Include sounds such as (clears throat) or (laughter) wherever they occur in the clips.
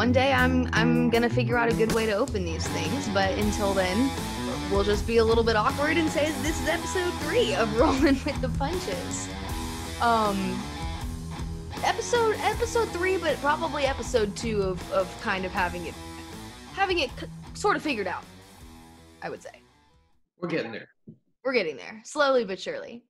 one day I'm I'm gonna figure out a good way to open these things, but until then, we'll just be a little bit awkward and say this is episode three of (laughs) Rolling with the Punches. Um, episode episode three, but probably episode two of of kind of having it having it c- sort of figured out. I would say We're getting there. we're getting there slowly but surely.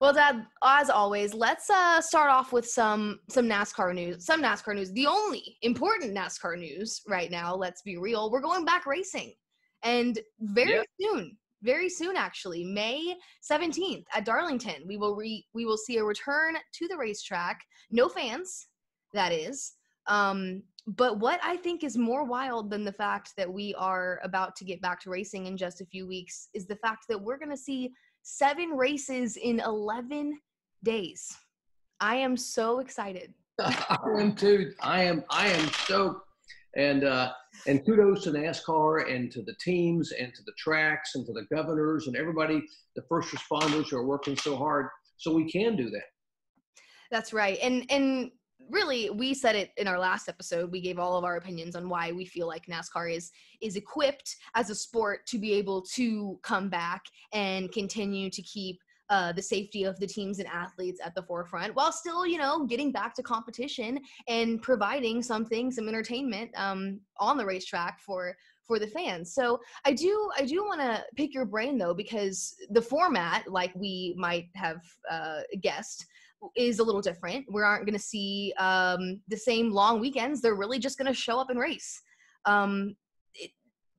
Well, Dad, as always, let's uh, start off with some some NASCAR news. Some NASCAR news. The only important NASCAR news right now. Let's be real. We're going back racing, and very Yeah. soon, very soon, actually, May seventeenth at Darlington, we will re we will see a return to the racetrack. No fans, that is. Um, but what I think is more wild than the fact that we are about to get back to racing in just a few weeks is the fact that we're going to see seven races in 11 days. I am so excited. (laughs) I am too. I am. I am stoked. And uh, and kudos to NASCAR and to the teams and to the tracks and to the governors and everybody, the first responders who are working so hard so we can do that. That's right. And and really we said it in our last episode. We gave all of our opinions on why we feel like NASCAR is is equipped as a sport to be able to come back and continue to keep uh, the safety of the teams and athletes at the forefront while still you know getting back to competition and providing something some entertainment um, on the racetrack for for the fans so i do i do want to pick your brain though because the format like we might have uh, guessed is a little different we aren't going to see um, the same long weekends they're really just going to show up and race um, it,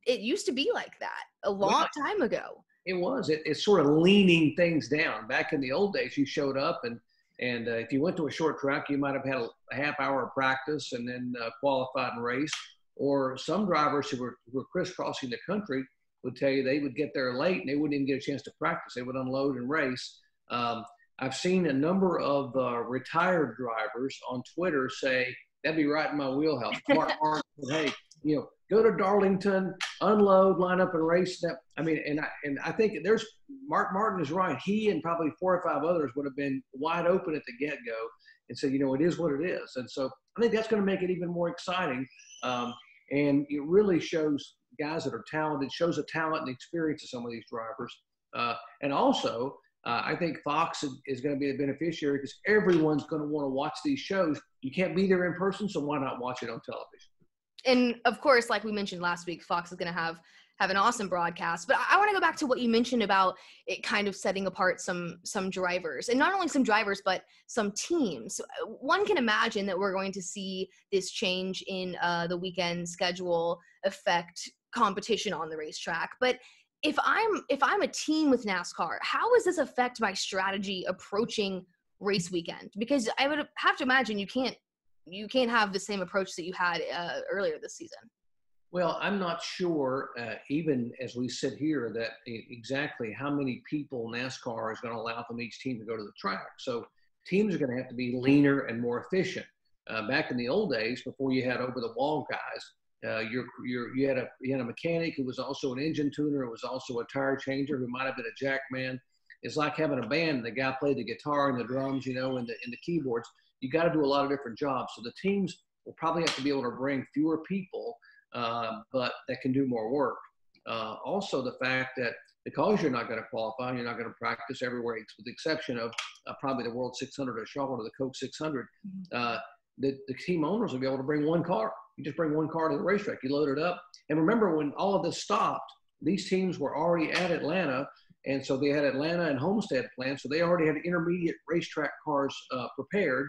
it used to be like that a long time ago It was. It, it's sort of leaning things down. Back in the old days, you showed up and and uh, if you went to a short track, you might have had a, a half hour of practice and then uh, qualified and race. Or some drivers who were, who were crisscrossing the country would tell you they would get there late and they wouldn't even get a chance to practice. They would unload and race. Um, I've seen a number of uh, retired drivers on Twitter say that'd be right in my wheelhouse. (laughs) Mark Martin hey, you know, go to Darlington, unload, line up, and race. That I mean, and I and I think there's Mark Martin is right. He and probably four or five others would have been wide open at the get go and said, you know, it is what it is. And so I think that's going to make it even more exciting. Um, and it really shows guys that are talented, shows the talent and experience of some of these drivers. Uh, and also, uh, I think Fox is, going to be a beneficiary because everyone's going to want to watch these shows. You can't be there in person, so why not watch it on television? and of course like we mentioned last week fox is going to have have an awesome broadcast but i, I want to go back to what you mentioned about it kind of setting apart some some drivers and not only some drivers but some teams Uh, one can imagine that we're going to see this change in uh, the weekend schedule affect competition on the racetrack but if i'm if i'm a team with nascar how does this affect my strategy approaching race weekend because i would have to imagine you can't you can't have the same approach that you had uh, earlier this season. Well, I'm not sure, uh, even as we sit here, that exactly how many people NASCAR is going to allow from each team to go to the track. So teams are going to have to be leaner and more efficient. Uh, back in the old days, before you had over the wall guys, uh, you're, you're, you had a you had a mechanic who was also an engine tuner, who was also a tire changer, who might have been a jack man. It's like having a band. The guy played the guitar and the drums, you know, and the and the keyboards. You got to do a lot of different jobs. So the teams will probably have to be able to bring fewer people uh, but that can do more work. Uh, also, the fact that because you're not going to qualify, you're not going to practice everywhere, with the exception of uh, probably the World 600 or Charlotte or the Coke 600, uh, the, the team owners will be able to bring one car. You just bring one car to the racetrack, you load it up. And remember, when all of this stopped, these teams were already at Atlanta. And so they had Atlanta and Homestead planned. So they already had intermediate racetrack cars uh, prepared.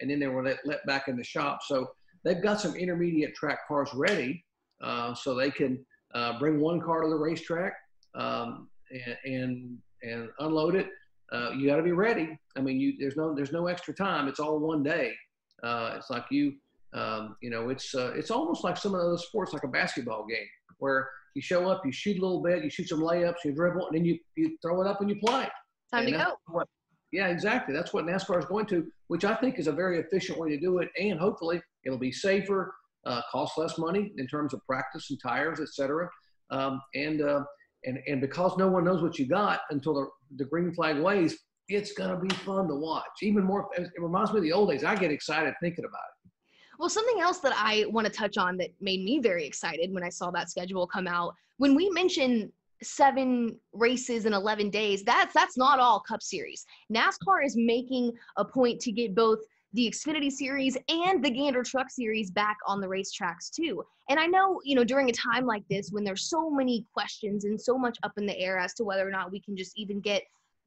And then they were let, let back in the shop. So they've got some intermediate track cars ready uh, so they can uh, bring one car to the racetrack um, and, and and unload it. Uh, you got to be ready. I mean, you there's no there's no extra time. It's all one day. Uh, it's like you um, you know it's uh, it's almost like some of those sports, like a basketball game, where you show up, you shoot a little bit, you shoot some layups, you dribble, and then you you throw it up and you play. Time And to go. What, yeah, exactly. That's what NASCAR is going to, which I think is a very efficient way to do it, and hopefully it'll be safer, uh, cost less money in terms of practice and tires, et cetera. Um, and uh, and and because no one knows what you got until the, the green flag waves, it's gonna be fun to watch. Even more, it reminds me of the old days. I get excited thinking about it. Well, something else that I want to touch on that made me very excited when I saw that schedule come out. When we mention seven races in 11 days, that's that's not all Cup Series. NASCAR is making a point to get both the Xfinity Series and the Gander Truck Series back on the racetracks too. And I know, you know, during a time like this when there's so many questions and so much up in the air as to whether or not we can just even get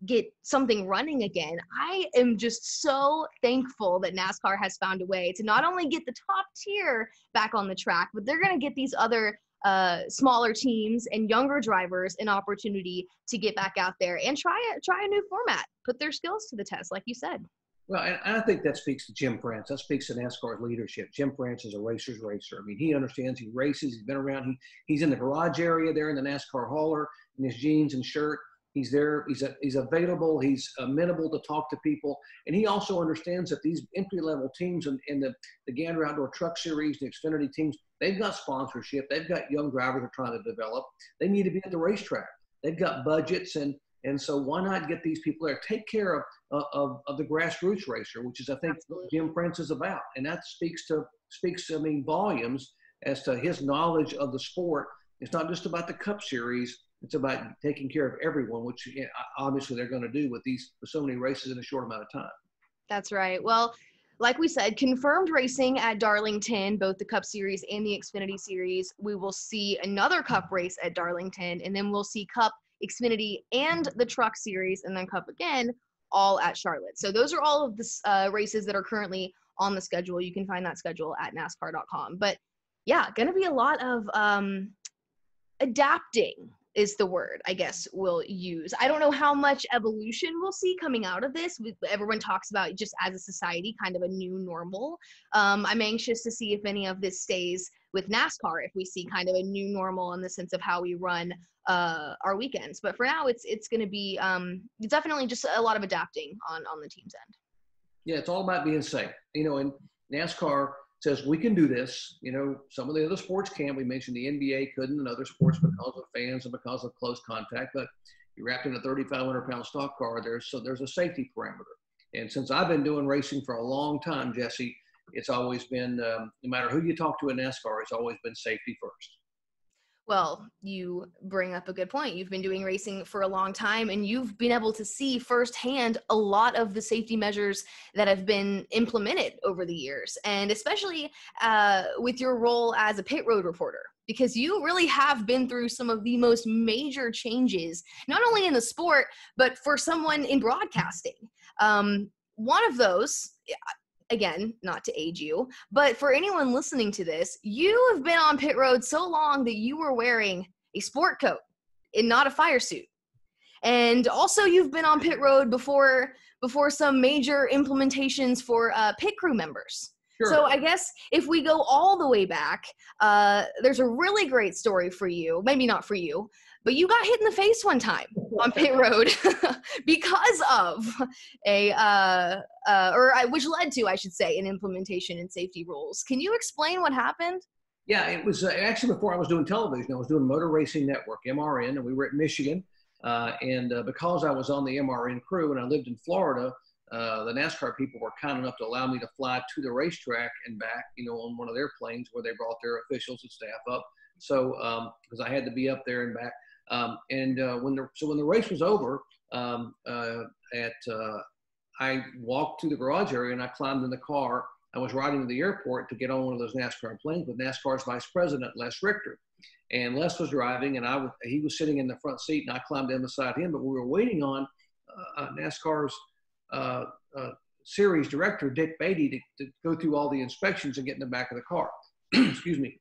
get something running again. I am just so thankful that NASCAR has found a way to not only get the top tier back on the track, but they're going to get these other uh, smaller teams and younger drivers an opportunity to get back out there and try a try a new format, put their skills to the test, like you said. Well, and I think that speaks to Jim France. That speaks to NASCAR's leadership. Jim France is a racer's racer. I mean, he understands. He races. He's been around. He, he's in the garage area there in the NASCAR hauler in his jeans and shirt. He's there. He's a, he's available. He's amenable to talk to people, and he also understands that these entry level teams in, in the the Gander Outdoor Truck Series, the Xfinity teams, they've got sponsorship. They've got young drivers they're trying to develop. They need to be at the racetrack. They've got budgets and and so why not get these people there? Take care of, of, of the grassroots racer, which is I think Absolutely. Jim France is about. And that speaks to speaks to I mean volumes as to his knowledge of the sport. It's not just about the Cup Series. It's about taking care of everyone, which obviously they're going to do with these with so many races in a short amount of time. That's right. Well, like we said, confirmed racing at Darlington, both the Cup Series and the Xfinity Series. We will see another Cup race at Darlington, and then we'll see Cup Xfinity, and the Truck Series, and then Cup again, all at Charlotte. So those are all of the uh, races that are currently on the schedule. You can find that schedule at NASCAR.com. But yeah, going to be a lot of um, adapting is the word I guess we'll use. I don't know how much evolution we'll see coming out of this. Everyone talks about just as a society, kind of a new normal. Um, I'm anxious to see if any of this stays with NASCAR, if we see kind of a new normal in the sense of how we run uh, our weekends. But for now, it's it's going to be um, definitely just a lot of adapting on on the team's end. Yeah, it's all about being safe. You know, and NASCAR says we can do this. You know, some of the other sports can. We mentioned the NBA couldn't, and other sports because of fans and because of close contact. But you're wrapped in a 3,500 pound stock car. There's so there's a safety parameter. And since I've been doing racing for a long time, Jesse, it's always been um, no matter who you talk to in NASCAR, it's always been safety first. Well, you bring up a good point. You've been doing racing for a long time and you've been able to see firsthand a lot of the safety measures that have been implemented over the years, and especially uh, with your role as a pit road reporter, because you really have been through some of the most major changes, not only in the sport, but for someone in broadcasting. Um, one of those, again, not to age you, but for anyone listening to this, you have been on pit road so long that you were wearing a sport coat and not a fire suit. And also you've been on pit road before before some major implementations for uh, pit crew members. Sure. So I guess if we go all the way back, uh, there's a really great story for you. Maybe not for you, but you got hit in the face one time on pit road (laughs) because of a uh, uh, or which led to i should say an implementation in safety rules can you explain what happened yeah it was uh, actually before i was doing television i was doing motor racing network mrn and we were at michigan uh, and uh, because i was on the mrn crew and i lived in florida uh, the NASCAR people were kind enough to allow me to fly to the racetrack and back, you know, on one of their planes where they brought their officials and staff up. So, because um, I had to be up there and back. Um, and uh, when the so when the race was over, um, uh, at uh, I walked to the garage area and I climbed in the car. I was riding to the airport to get on one of those NASCAR planes with NASCAR's vice president Les Richter, and Les was driving and I was he was sitting in the front seat and I climbed in beside him. But we were waiting on uh, uh, NASCAR's uh, series director Dick Beaty to, to go through all the inspections and get in the back of the car. (clears throat) Excuse me.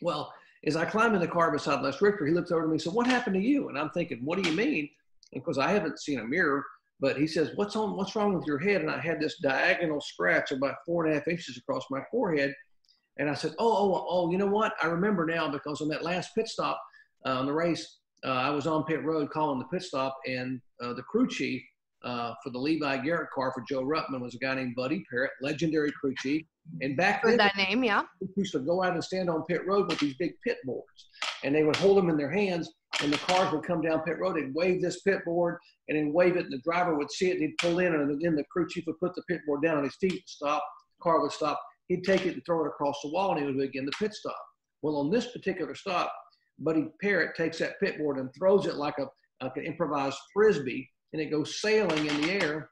Well, as I climbed in the car beside Les Richter, he looked over to me and said, What happened to you? And I'm thinking, What do you mean? Because I haven't seen a mirror, but he says, What's on what's wrong with your head? And I had this diagonal scratch about four and a half inches across my forehead. And I said, Oh, oh, oh, you know what? I remember now because on that last pit stop uh, on the race, uh, I was on pit road calling the pit stop, and uh, the crew chief uh, for the Levi Garrett car for Joe Ruttman was a guy named Buddy Parrott, legendary crew chief. And back then, that name, yeah. Used to go out and stand on pit road with these big pit boards, and they would hold them in their hands, and the cars would come down pit road and wave this pit board, and then wave it, and the driver would see it, and he'd pull in, and then the crew chief would put the pit board down on his feet, and stop, the car would stop, he'd take it and throw it across the wall, and he would begin the pit stop. Well, on this particular stop, Buddy Parrott takes that pit board and throws it like a like an improvised frisbee, and it goes sailing in the air.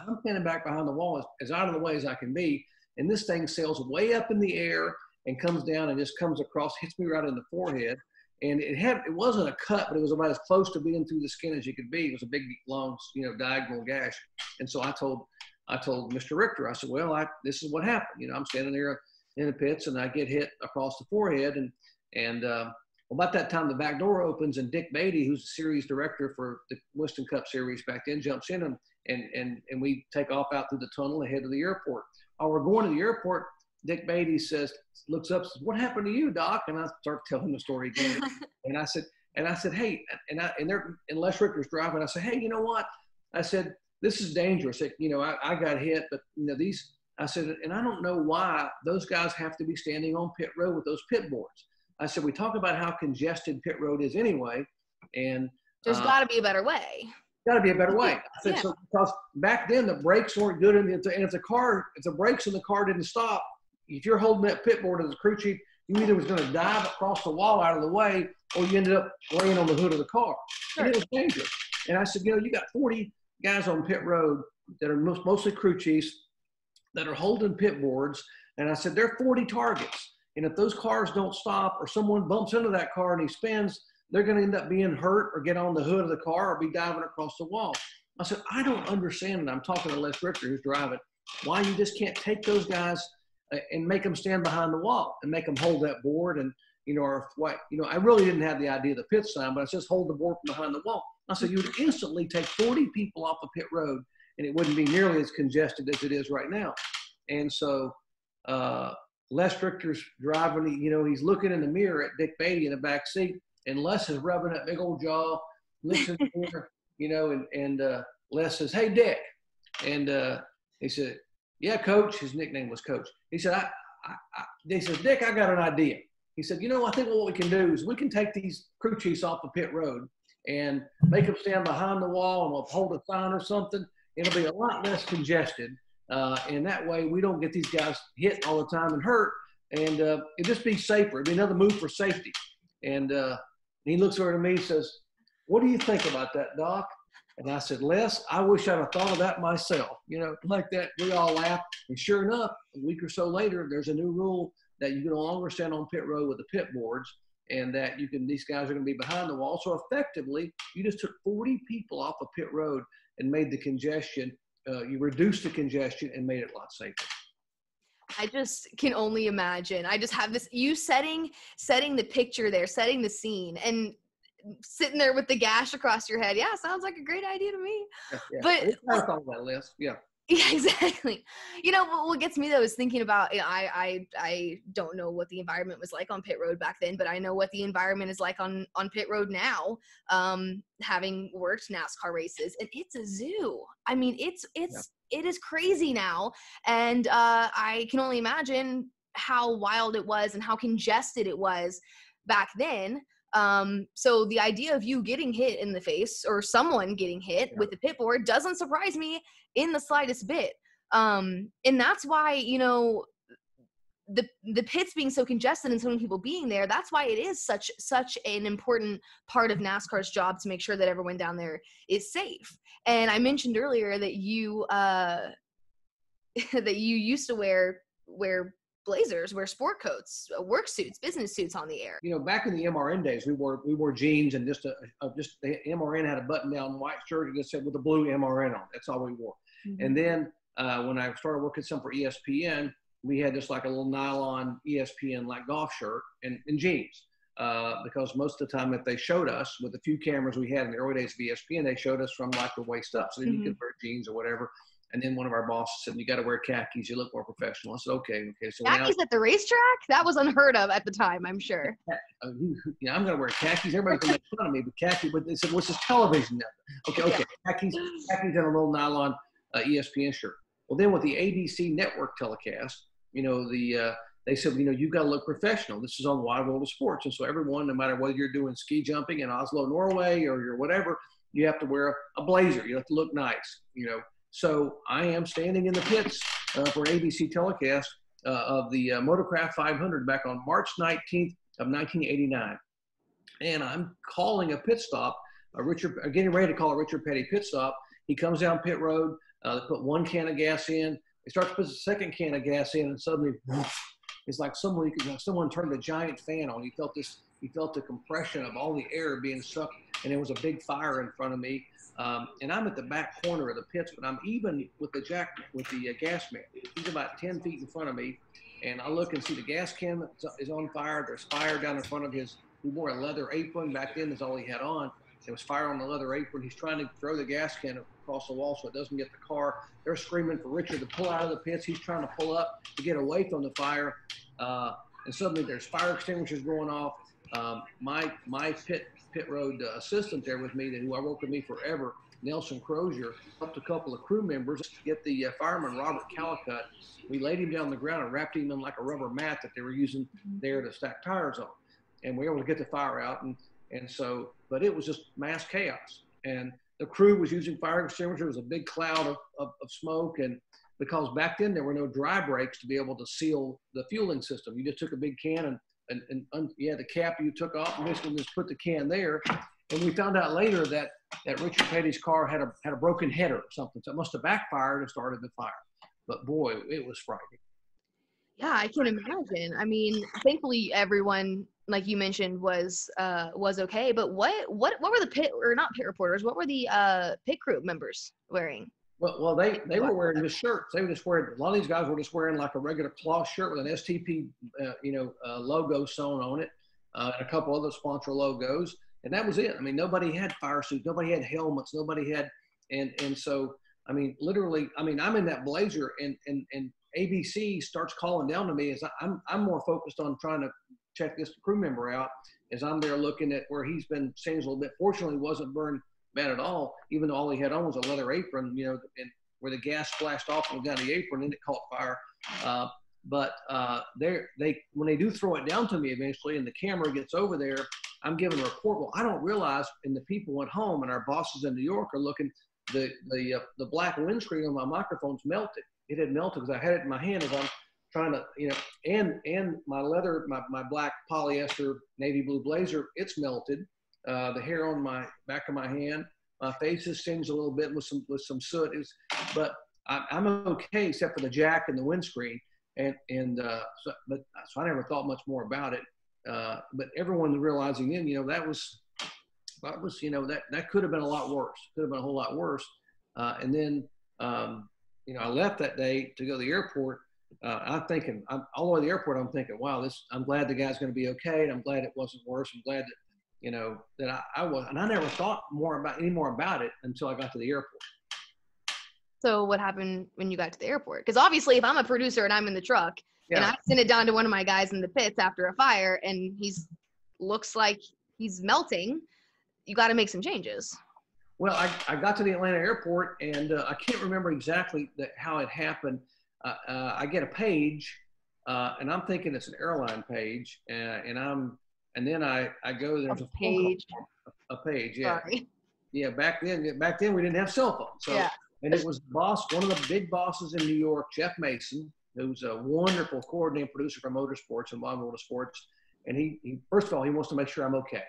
I'm standing back behind the wall as, as out of the way as I can be, and this thing sails way up in the air and comes down and just comes across, hits me right in the forehead. And it had it wasn't a cut, but it was about as close to being through the skin as you could be. It was a big, long, you know, diagonal gash. And so I told I told Mr. Richter, I said, well, I, this is what happened. You know, I'm standing there in the pits and I get hit across the forehead and and uh, about that time, the back door opens and Dick Beaty, who's the series director for the Winston Cup series back then, jumps in and, and, and, and we take off out through the tunnel ahead to the airport. While we're going to the airport, Dick Beaty says, looks up, says, "What happened to you, Doc?" And I start telling the story again. (laughs) and I said, and I said, "Hey," and I and they're and Les Richter's driving. I said, "Hey, you know what?" I said, "This is dangerous. It, you know, I, I got hit, but you know these." I said, and I don't know why those guys have to be standing on pit road with those pit boards. I said, we talk about how congested pit road is anyway, and there's uh, got to be a better way. Got to be a better way. I said, yeah. so because back then the brakes weren't good, and if, the, and if the car, if the brakes in the car didn't stop, if you're holding that pit board as a crew chief, you either was going to dive across the wall out of the way, or you ended up laying on the hood of the car. Sure. And it was dangerous. And I said, you know, you got 40 guys on pit road that are most, mostly crew chiefs that are holding pit boards, and I said, they're 40 targets. And if those cars don't stop or someone bumps into that car and he spins, they're going to end up being hurt or get on the hood of the car or be diving across the wall. I said, I don't understand. And I'm talking to Les Richter, who's driving, why you just can't take those guys uh, and make them stand behind the wall and make them hold that board. And, you know, or what, you know, I really didn't have the idea of the pit sign, but I just hold the board from behind the wall. I said, you would instantly take 40 people off the pit road and it wouldn't be nearly as congested as it is right now. And so, uh, Les Richter's driving, you know, he's looking in the mirror at Dick Beaty in the back seat, and Les is rubbing that big old jaw, listening to (laughs) you know, and, and uh, Les says, Hey, Dick. And uh, he said, Yeah, coach. His nickname was coach. He said, I, I, I, he said, Dick, I got an idea. He said, You know, I think what we can do is we can take these crew chiefs off the pit road and make them stand behind the wall and we'll hold a sign or something. It'll be a lot less congested uh, and that way we don't get these guys hit all the time and hurt. And uh, it just be safer. It'd be another move for safety. And, uh, he looks over to me and says, What do you think about that, Doc? And I said, Les, I wish I'd have thought of that myself. You know, (laughs) like that, we all laughed. And sure enough, a week or so later, there's a new rule that you can no longer stand on pit road with the pit boards and that you can, these guys are going to be behind the wall. So effectively, you just took 40 people off a pit road and made the congestion uh, you reduced the congestion and made it a lot safer. I just can only imagine. I just have this you setting setting the picture there, setting the scene, and sitting there with the gash across your head. Yeah, sounds like a great idea to me. Yeah, yeah. But I thought of that list. Yeah. (laughs) Yeah, exactly. You know, what gets me though is thinking about. You know, I I I don't know what the environment was like on pit road back then, but I know what the environment is like on on pit road now. Um, having worked NASCAR races, and it's a zoo. I mean, it's it's yeah. it is crazy now, and uh, I can only imagine how wild it was and how congested it was back then. Um, so the idea of you getting hit in the face or someone getting hit yeah. with the pit board doesn't surprise me in the slightest bit. Um, and that's why, you know, the the pits being so congested and so many people being there that's why it is such such an important part of nascar's job to make sure that everyone down there is safe and i mentioned earlier that you uh (laughs) that you used to wear wear blazers, wear sport coats, uh, work suits, business suits on the air. You know, back in the MRN days, we wore we wore jeans and just a, a just the MRN had a button down white shirt and just said with a blue MRN on. That's all we wore. Mm-hmm. And then uh, when I started working some for ESPN, we had just like a little nylon ESPN like golf shirt and, and jeans. Uh, because most of the time, if they showed us with the few cameras we had in the early days of ESPN, they showed us from like the waist up. So then mm-hmm. you could wear jeans or whatever. And then one of our bosses said, "You got to wear khakis. You look more professional." I said, "Okay, okay." So khakis now, at the racetrack? That was unheard of at the time, I'm sure. (laughs) Yeah, I'm going to wear khakis. Everybody's going to make fun of me, but khakis. But they said, "What's this television?" Now? Okay, okay, yeah. khakis, khakis, and a little nylon uh, ESPN shirt. Well, then with the ABC network telecast, you know, the uh, they said, you know, you got to look professional. This is on the Wide World of Sports, and so everyone, no matter whether you're doing ski jumping in Oslo, Norway, or you're whatever, you have to wear a blazer. You have to look nice, you know. So I am standing in the pits uh, for ABC telecast, uh, of the uh, Motorcraft 500 back on March 19th of 1989. And I'm calling a pit stop, a Richard, uh, getting ready to call a Richard Petty pit stop. He comes down pit road. Uh, they put one can of gas in. They start to put the second can of gas in, and suddenly, it's like someone someone turned a giant fan on. He felt this. He felt the compression of all the air being sucked, and there was a big fire in front of me. Um, and I'm at the back corner of the pits, but I'm even with the jack with the uh, gas man. He's about 10 feet in front of me, and I look and see the gas can is on fire. There's fire down in front of his. He wore a leather apron back then. Is all he had on. There was fire on the leather apron. He's trying to throw the gas can across the wall so it doesn't get the car. They're screaming for Richard to pull out of the pits. He's trying to pull up to get away from the fire. Uh, and suddenly there's fire extinguishers going off. Um, my my pit pit road uh, assistant there with me, that who I worked with me forever, Nelson Crozier, helped a couple of crew members get the uh, fireman Robert Callicut. We laid him down on the ground and wrapped him in like a rubber mat that they were using there to stack tires on, and we were able to get the fire out. And and so, but it was just mass chaos. And the crew was using fire extinguisher. It was a big cloud of, of, of smoke. And because back then there were no dry brakes to be able to seal the fueling system, you just took a big can and, and, and un, had the cap you took off and basically just put the can there. And we found out later that, that Richard Petty's car had a, had a broken header or something. So it must have backfired and started the fire. But boy, it was frightening. Yeah, I can imagine. I mean, thankfully everyone like you mentioned was uh was okay but what what what were the pit or not pit reporters what were the uh pit crew members wearing well, well they they were wearing just shirts. They were just wearing a lot of these guys were just wearing like a regular cloth shirt with an stp uh, you know uh, logo sewn on it uh, and a couple other sponsor logos and that was it. I mean nobody had fire suits nobody had helmets nobody had and and so i mean literally i mean i'm in that blazer and and and abc starts calling down to me as i'm i'm more focused on trying to check this crew member out as I'm there looking at where he's been singed a little bit. Fortunately, wasn't burned bad at all, even though all he had on was a leather apron, you know, and where the gas splashed off and down the apron and it caught fire. Uh, but uh, they they when they do throw it down to me eventually, and the camera gets over there, I'm giving a report. Well, I don't realize, and the people at home and our bosses in New York are looking. The the uh, the black windscreen on my microphone's melted. It had melted because I had it in my hand as I'm trying to, you know, and and my leather, my, my black polyester navy blue blazer, it's melted. Uh, the hair on my back of my hand, my face is singed a little bit with some with some soot. Is, but I, am okay except for the jack and the windscreen. And and uh, so, but so I never thought much more about it. Uh, but everyone realizing then, you know, that was that was you know that that could have been a lot worse. Could have been a whole lot worse. Uh, and then um, you know I left that day to go to the airport uh, I'm thinking, I'm all over the airport. I'm thinking, wow, this. I'm glad the guy's going to be okay, and I'm glad it wasn't worse. I'm glad that, you know, that I, I was, and I never thought more about any more about it until I got to the airport. So what happened when you got to the airport? Because obviously, if I'm a producer and I'm in the truck yeah. and I send it down to one of my guys in the pits after a fire, and he's looks like he's melting, you got to make some changes. Well, I, I got to the Atlanta airport, and uh, I can't remember exactly that, how it happened uh, uh, I get a page, uh, and I'm thinking it's an airline page, and I'm and then I I go there. a, page, a, page, yeah, Sorry. yeah. Back then, back then we didn't have cell phones, so yeah. and it was the boss, one of the big bosses in New York, Jeff Mason, who's a wonderful coordinating producer for motorsports and Bond Motorsports, and he, he first of all he wants to make sure I'm okay,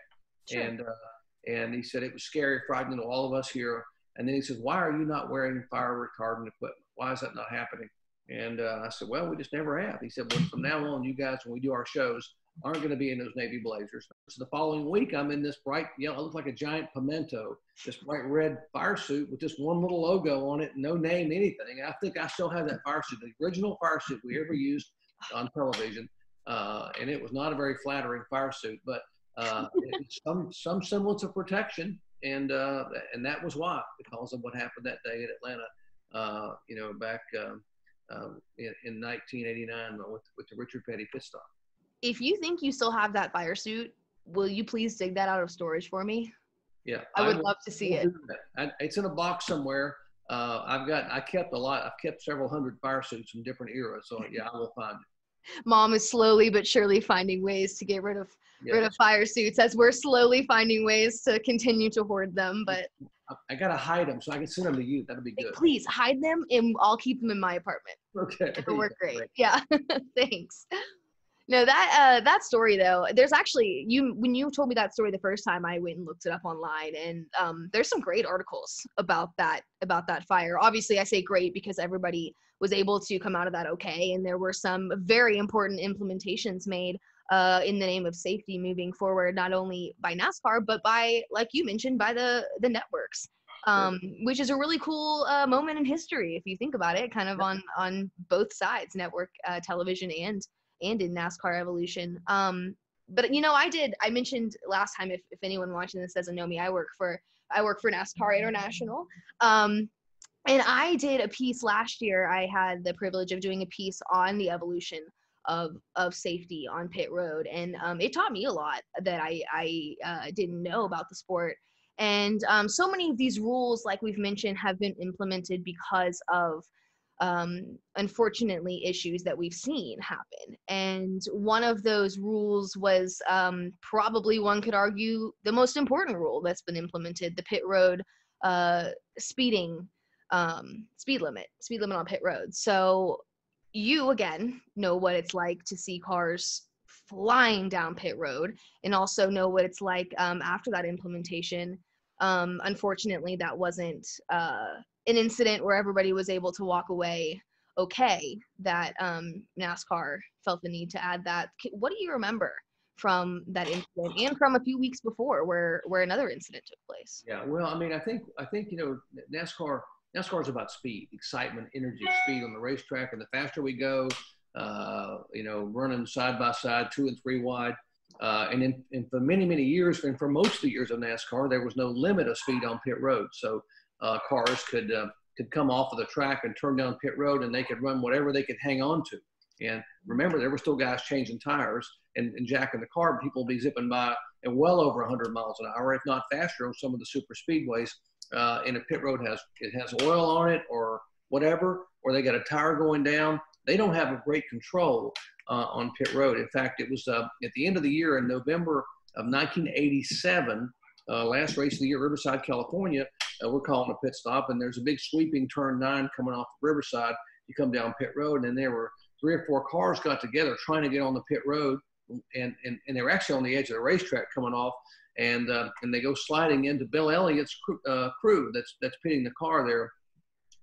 sure. and uh, and he said it was scary, frightening to all of us here. And then he says, "Why are you not wearing fire retardant equipment? Why is that not happening?" And uh, I said, well, we just never have. He said, well, from now on, you guys, when we do our shows, aren't going to be in those navy blazers. So the following week, I'm in this bright yellow, it looks like a giant pimento, this bright red fire suit with just one little logo on it, no name, anything. I think I still have that fire suit, the original fire suit we ever used on television. Uh, and it was not a very flattering fire suit, but uh, some some semblance of protection, and uh, and that was why because of what happened that day in Atlanta. Uh, you know, back um, um, in, in, 1989 with, with the Richard Petty pit stop. If you think you still have that fire suit, will you please dig that out of storage for me? Yeah, I would I love to see it. I, it's in a box somewhere. Uh, I've got, I kept a lot, I've kept several hundred fire suits from different eras. So yeah, I will find it. (laughs) Mom is slowly but surely finding ways to get rid of rid of fire suits as we're slowly finding ways to continue to hoard them. But I gotta hide them so I can send them to you. That'll be good. Please hide them, and I'll keep them in my apartment. Okay. It'll work (laughs) great. Yeah. (laughs) Thanks. No, that uh, that story though. There's actually you when you told me that story the first time, I went and looked it up online, and um, there's some great articles about that about that fire. Obviously, I say great because everybody was able to come out of that okay, and there were some very important implementations made uh, in the name of safety moving forward, not only by NASCAR but by, like you mentioned, by the the networks. Um, which is a really cool uh, moment in history if you think about it, kind of on on both sides, network uh, television and and in NASCAR Evolution. Um, but you know, I did. I mentioned last time, if, if anyone watching this doesn't know me, I work for I work for NASCAR International. Um, and I did a piece last year. I had the privilege of doing a piece on the evolution of of safety on pit road, and um, it taught me a lot that I I uh, didn't know about the sport. And um, so many of these rules, like we've mentioned, have been implemented because of um, unfortunately issues that we've seen happen. And one of those rules was um, probably one could argue the most important rule that's been implemented: the pit road uh, speeding um, speed limit, speed limit on pit road. So you again know what it's like to see cars flying down pit road and also know what it's like um, after that implementation um, unfortunately that wasn't uh, an incident where everybody was able to walk away okay that um, NASCAR felt the need to add that. What do you remember from that incident and from a few weeks before where where another incident took place? Yeah, well, I mean, I think I think you know NASCAR NASCAR is about speed, excitement, energy, speed on the racetrack, and the faster we go, uh, you know, running side by side, two and three wide. Uh, and, in, and for many, many years, and for most of the years of NASCAR, there was no limit of speed on pit road. So uh, cars could uh, could come off of the track and turn down pit road, and they could run whatever they could hang on to. And remember, there were still guys changing tires and, and jacking the car. People would be zipping by at well over 100 miles an hour, if not faster, on some of the super speedways. Uh, and a pit road has it has oil on it or whatever, or they got a tire going down. They don't have a great control uh, on pit road. In fact, it was uh, at the end of the year in November of 1987, uh, last race of the year, Riverside, California. Uh, we're calling a pit stop, and there's a big sweeping turn nine coming off the Riverside. You come down pit road, and there were three or four cars got together trying to get on the pit road, and and, and they were actually on the edge of the racetrack coming off, and uh, and they go sliding into Bill Elliott's crew, uh, crew that's that's pitting the car there.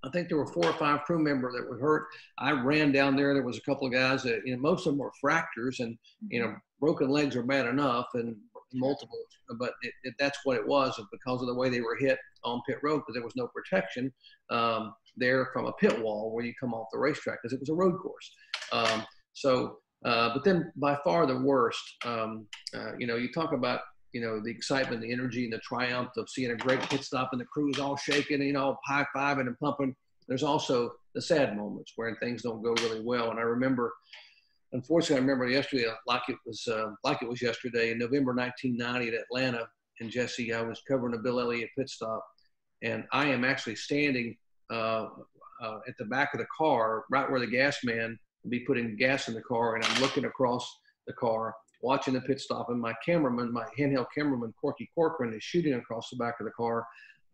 I think there were four or five crew members that were hurt. I ran down there. There was a couple of guys that, you know, most of them were fractures and, you know, broken legs are bad enough and multiple, but it, it, that's what it was because of the way they were hit on pit road because there was no protection um, there from a pit wall where you come off the racetrack because it was a road course. Um, so, uh, but then by far the worst, um, uh, you know, you talk about, you know, the excitement, the energy, and the triumph of seeing a great pit stop and the crew is all shaking, you know, high fiving and pumping. There's also the sad moments where things don't go really well. And I remember unfortunately, I remember yesterday, like it was uh, like it was yesterday in November 1990 at Atlanta. And Jesse, I was covering a Bill Elliott pit stop, and I am actually standing uh, uh, at the back of the car, right where the gas man will be putting gas in the car, and I'm looking across the car, watching the pit stop, and my cameraman, my handheld cameraman, Corky Corcoran, is shooting across the back of the car.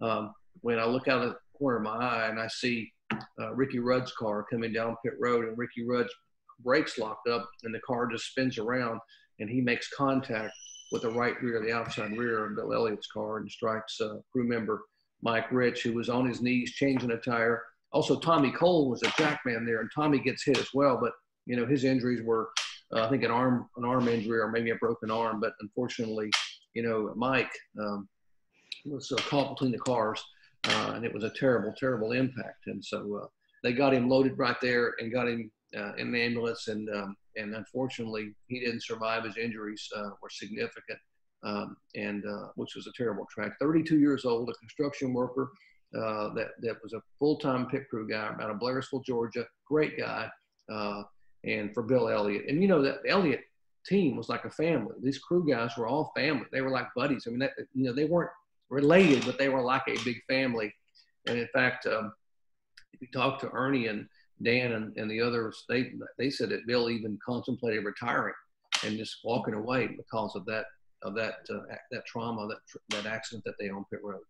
Um, when I look out of the corner of my eye and I see uh, Ricky Rudd's car coming down pit road, and Ricky Rudd's brakes locked up and the car just spins around and he makes contact with the right rear, the outside rear of Bill Elliott's car and strikes uh, crew member Mike Rich, who was on his knees changing a tire. Also, Tommy Cole was a jackman there, and Tommy gets hit as well. But you know, his injuries were, uh, I think, an arm, an arm injury, or maybe a broken arm. But unfortunately, you know, Mike um, was uh, caught between the cars, uh, and it was a terrible, terrible impact. And so uh, they got him loaded right there and got him uh, in the ambulance, and um, and unfortunately he didn't survive. His injuries uh, were significant, um, and uh, which was a terrible track. 32 years old, a construction worker uh, that that was a full-time pit crew guy out of Blairsville, Georgia. Great guy, uh, and for Bill Elliott, and you know that Elliott team was like a family. These crew guys were all family. They were like buddies. I mean, that, you know, they weren't related, but they were like a big family. And in fact, um, if you talk to Ernie and Dan and, and the others, they they said that Bill even contemplated retiring and just walking away because of that of that uh, that trauma that that accident that they on pit road.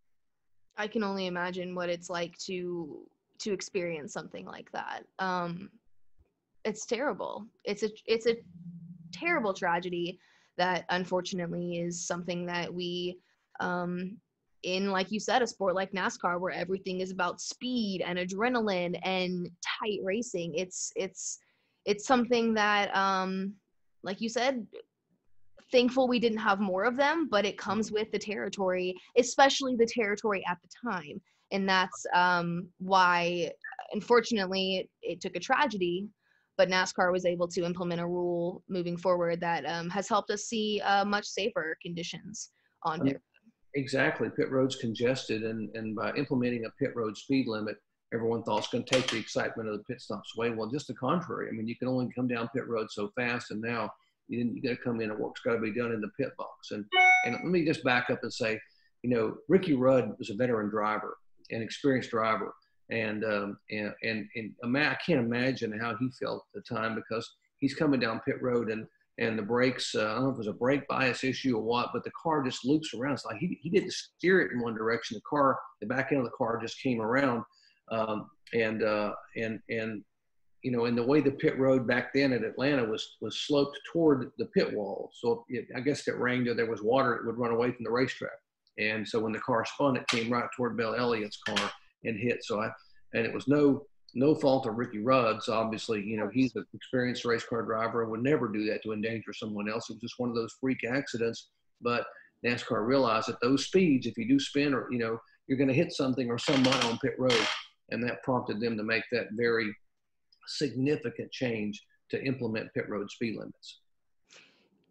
I can only imagine what it's like to to experience something like that. Um, it's terrible. It's a it's a terrible tragedy that unfortunately is something that we um, in like you said a sport like NASCAR where everything is about speed and adrenaline and tight racing. It's it's it's something that um, like you said thankful we didn't have more of them, but it comes with the territory, especially the territory at the time. And that's um, why, unfortunately, it, it, took a tragedy, but NASCAR was able to implement a rule moving forward that um, has helped us see uh, much safer conditions on road. Exactly. Pit road's congested, and, and by implementing a pit road speed limit, everyone thought it's going to take the excitement of the pit stops away. Well, just the contrary. I mean, you can only come down pit road so fast, and now you, you got to come in and work's got to be done in the pit box. And and let me just back up and say, you know, Ricky Rudd was a veteran driver, an experienced driver, and um, and and, and I can't imagine how he felt at the time because he's coming down pit road and and the brakes, uh, I don't know if it was a brake bias issue or what, but the car just loops around. It's like he, he didn't steer it in one direction. The car, the back end of the car just came around. Um, and, uh, and, and you know, and the way the pit road back then at Atlanta was was sloped toward the pit wall. So it, I guess it rained or there was water, it would run away from the racetrack. And so when the car spun, it came right toward Bill Elliott's car and hit. So I, and it was no no fault of Ricky Rudd's. Obviously, you know, he's an experienced race car driver and would never do that to endanger someone else. It was just one of those freak accidents. But NASCAR realized at those speeds, if you do spin or, you know, you're going to hit something or someone on pit road. And that prompted them to make that very significant change to implement pit road speed limits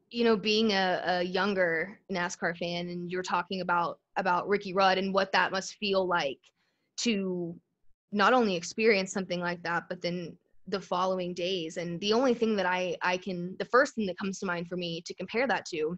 you know being a, a, younger nascar fan and you're talking about about ricky rudd and what that must feel like to not only experience something like that but then the following days and the only thing that i i can the first thing that comes to mind for me to compare that to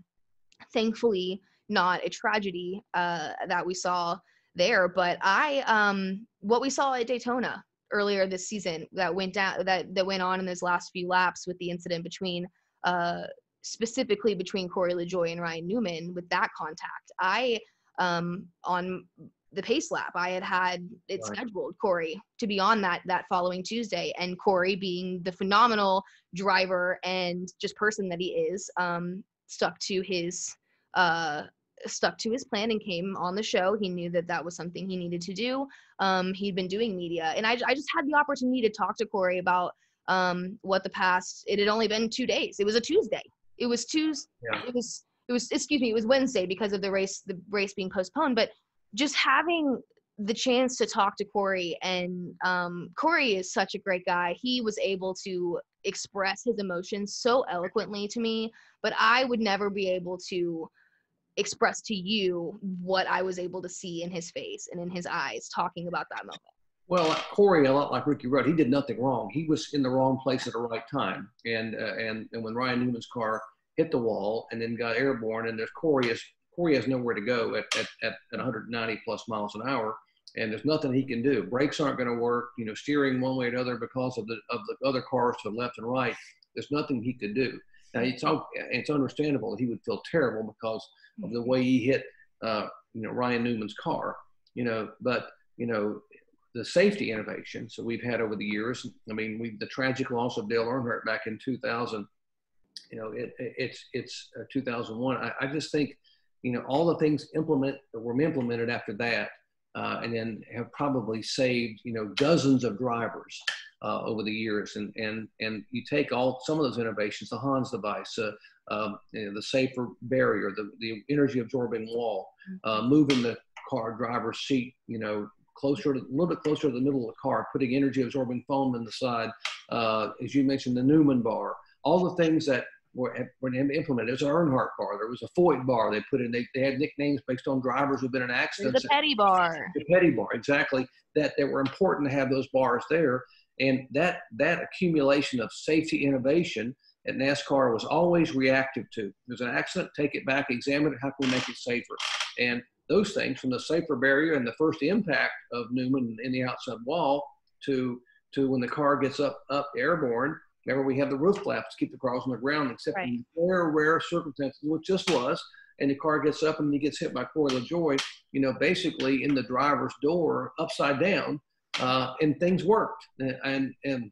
thankfully not a tragedy uh, that we saw there but i um what we saw at daytona earlier this season that went down that that went on in those last few laps with the incident between uh specifically between Corey LaJoie and Ryan Newman with that contact. I um on the pace lap I had had it right. scheduled Corey to be on that that following Tuesday and Corey being the phenomenal driver and just person that he is um stuck to his uh stuck to his plan and came on the show. He knew that that was something he needed to do. Um, he'd been doing media, and I, I just had the opportunity to talk to Corey about um, what the past. It had only been two days. It was a Tuesday. It was Tuesday. Yeah. It was it was excuse me. It was Wednesday because of the race the race being postponed. But just having the chance to talk to Corey and um, Corey is such a great guy. He was able to express his emotions so eloquently to me, but I would never be able to express to you what I was able to see in his face and in his eyes talking about that moment. Well, Corey, a lot like Ricky Rudd, he did nothing wrong. He was in the wrong place at the right time. And uh, and and when Ryan Newman's car hit the wall and then got airborne, and there's Corey is Corey has nowhere to go at, at, at, at 190 plus miles an hour, and there's nothing he can do. Brakes aren't going to work. You know, steering one way or another because of the of the other cars to the left and right. There's nothing he could do. Now it's it's understandable he would feel terrible because of the way he hit, uh, you know, Ryan Newman's car, you know, but, you know, the safety innovation. So we've had over the years, I mean, we, the tragic loss of Dale Earnhardt back in 2000, you know, it, it, it's, it's uh, 2001. I, I just think, you know, all the things implement that were implemented after that, uh, and then have probably saved, you know, dozens of drivers uh, over the years. And, and, and you take all some of those innovations, the Hans device, uh, um, you know, the safer barrier, the, the energy absorbing wall, uh, moving the car driver's seat, you know, closer to a little bit closer to the middle of the car, putting energy absorbing foam in the side. Uh, as you mentioned, the Newman bar, all the things that were, were implemented. There's an Earnhardt bar. There was a Foyt bar they put in. They, they had nicknames based on drivers who've been in accidents. The Petty bar. The Petty bar, exactly. That, that were important to have those bars there. And that, that accumulation of safety innovation at NASCAR was always reactive to. There's an accident, take it back, examine it, how can we make it safer? And those things from the safer barrier and the first impact of Newman in the outside wall to to when the car gets up up airborne. Remember, we have the roof flaps to keep the cars on the ground, except right. in rare, rare circumstances, which this was. and the car gets up and he gets hit by Corey LaJoie, you know, basically in the driver's door upside down, uh, and things worked. And and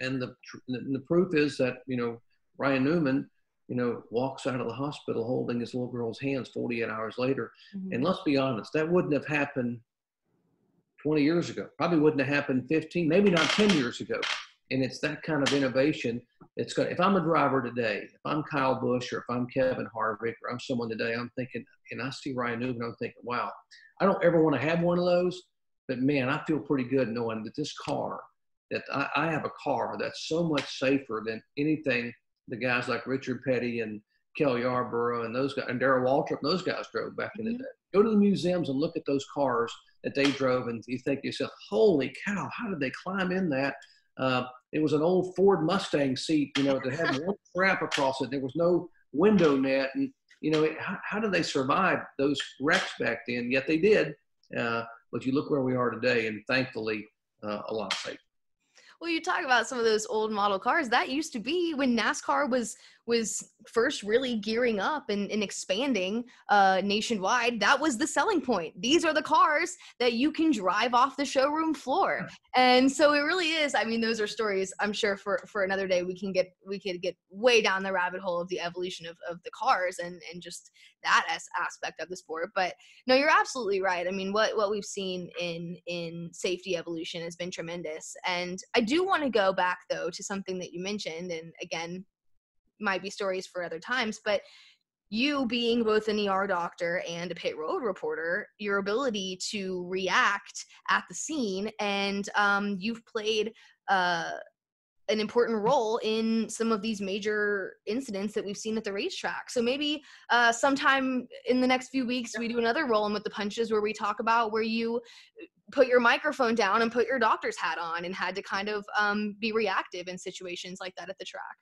and the the proof is that you know Ryan Newman, you know, walks out of the hospital holding his little girl's hands 48 hours later. Mm-hmm. And let's be honest, that wouldn't have happened 20 years ago. Probably wouldn't have happened 15, maybe not 10 years ago. And it's that kind of innovation. It's going. to, If I'm a driver today, if I'm Kyle Busch or if I'm Kevin Harvick or I'm someone today, I'm thinking, and I see Ryan Newman, I'm thinking, wow, I don't ever want to have one of those, but man, I feel pretty good knowing that this car, that I, I have a car that's so much safer than anything the guys like Richard Petty and Cale Yarborough and those guys and Darrell Waltrip, those guys drove back mm-hmm. in the mm-hmm. day. Go to the museums and look at those cars that they drove, and you think to yourself, "Holy cow! How did they climb in that?" Uh, it was an old Ford Mustang seat, you know, that had one strap across it. There was no window net, and you know, it, how, how, did they survive those wrecks back then? Yet they did. Uh, but you look where we are today, and thankfully, uh, a lot safer. Well, you talk about some of those old model cars. That used to be when NASCAR was was first really gearing up and, and expanding uh, nationwide, that was the selling point. These are the cars that you can drive off the showroom floor. And so it really is. I mean, those are stories I'm sure for, for another day we can get we could get way down the rabbit hole of the evolution of, of the cars and, and just that as aspect of the sport. But no, you're absolutely right. I mean, what, what we've seen in in safety evolution has been tremendous. And I do want to go back though to something that you mentioned. And again, might be stories for other times, but you being both an ER doctor and a pit road reporter, your ability to react at the scene, and um, you've played uh, an important role in some of these major incidents that we've seen at the racetrack. So maybe uh, sometime in the next few weeks, we do another rolling with the punches where we talk about where you put your microphone down and put your doctor's hat on and had to kind of um, be reactive in situations like that at the track.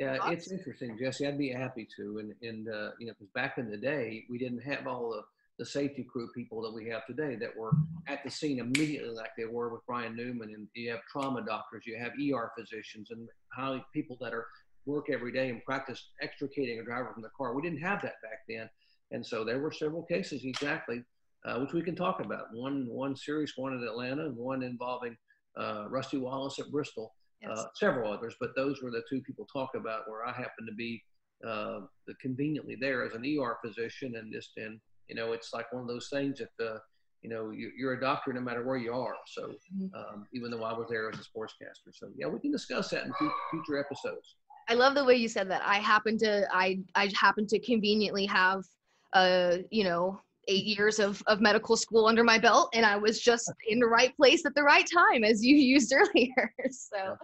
Yeah, it's interesting, Jesse. I'd be happy to. And, and uh, you know, because back in the day, we didn't have all the, the safety crew people that we have today that were at the scene immediately like they were with Ryan Newman. And you have trauma doctors, you have ER physicians, and how people that are work every day and practice extricating a driver from the car. We didn't have that back then. And so there were several cases exactly, uh, which we can talk about. One, one serious one in Atlanta and one involving uh, Rusty Wallace at Bristol yes. uh, several others, but those were the two people talk about where I happen to be uh, conveniently there as an ER physician, and just and you know it's like one of those things that uh, you know you, are a doctor no matter where you are. So mm-hmm. um, even though I was there as a sportscaster, so yeah, we can discuss that in future episodes. I love the way you said that. I happen to I I happen to conveniently have uh you know eight years of, of medical school under my belt and I was just (laughs) in the right place at the right time as you (laughs) used earlier. (laughs) so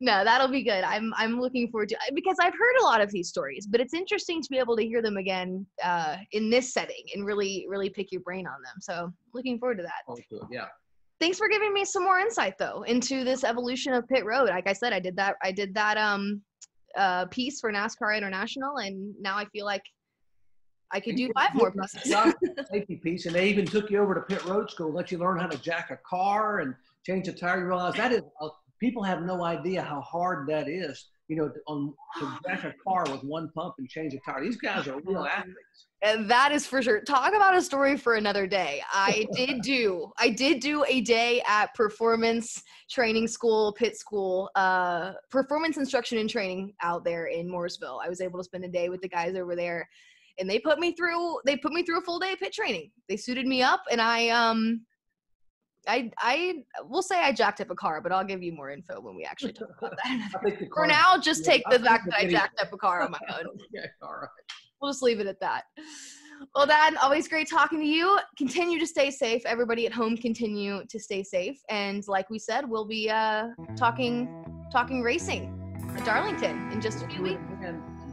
no, that'll be good. I'm I'm looking forward to because I've heard a lot of these stories, but it's interesting to be able to hear them again uh, in this setting and really, really pick your brain on them. So looking forward to that. Yeah. Thanks for giving me some more insight though into this evolution of pit road. Like I said, I did that I did that um uh piece for NASCAR International and now I feel like I could do five more buses. safety piece, and they even took you over to pit road school, let you learn how to jack a car and change a tire. You realize that is uh, people have no idea how hard that is. You know, on to jack a car with one pump and change a tire. These guys are real athletes. And that is for sure. Talk about a story for another day. I did do, I did do a day at performance training school, pit school, uh, performance instruction and training out there in Mooresville. I was able to spend a day with the guys over there and they put me through they put me through a full day of pit training. They suited me up and I um I I will say I jacked up a car, but I'll give you more info when we actually talk about that. For now, just take the fact that I jacked up a car on my (laughs) own. okay, all right. We'll just leave it at that. Well, Dad, always great talking to you. Continue to stay safe. Everybody at home, continue to stay safe. And like we said, we'll be uh, talking talking racing at Darlington in just a few weeks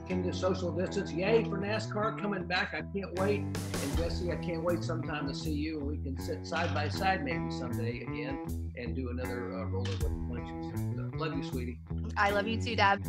continue to social distance. Yay for NASCAR coming back. I can't wait. And Jesse, I can't wait sometime to see you we can sit side by side maybe someday again and do another uh, roller with love you, sweetie. I love you too, Dad.